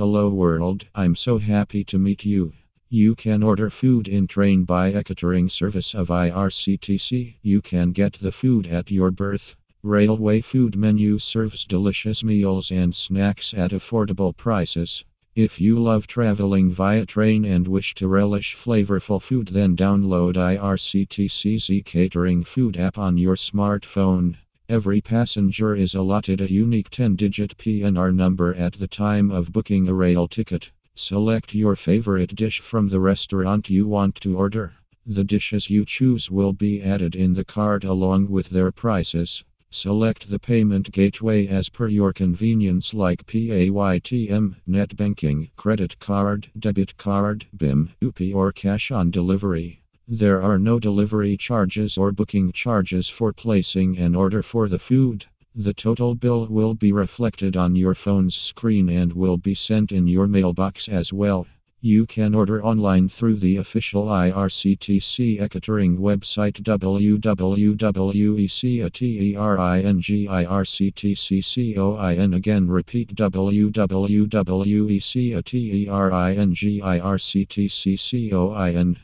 Hello world, I'm so happy to meet you. You can order food in train by a catering service of IRCTC. You can get the food at your berth. Railway food menu serves delicious meals and snacks at affordable prices. If you love traveling via train and wish to relish flavorful food, then download IRCTC's catering food app on your smartphone. Every passenger is allotted a unique 10 digit PNR number at the time of booking a rail ticket. Select your favorite dish from the restaurant you want to order. The dishes you choose will be added in the cart along with their prices. Select the payment gateway as per your convenience like PAYTM, net banking, credit card, debit card, BHIM, UPI or cash on delivery. There are no delivery charges or booking charges for placing an order for the food. The total bill will be reflected on your phone's screen and will be sent in your mailbox as well. You can order online through the official IRCTC Ecatering website www.ecateringirctccoin. Again, repeat www.ecateringirctccoin.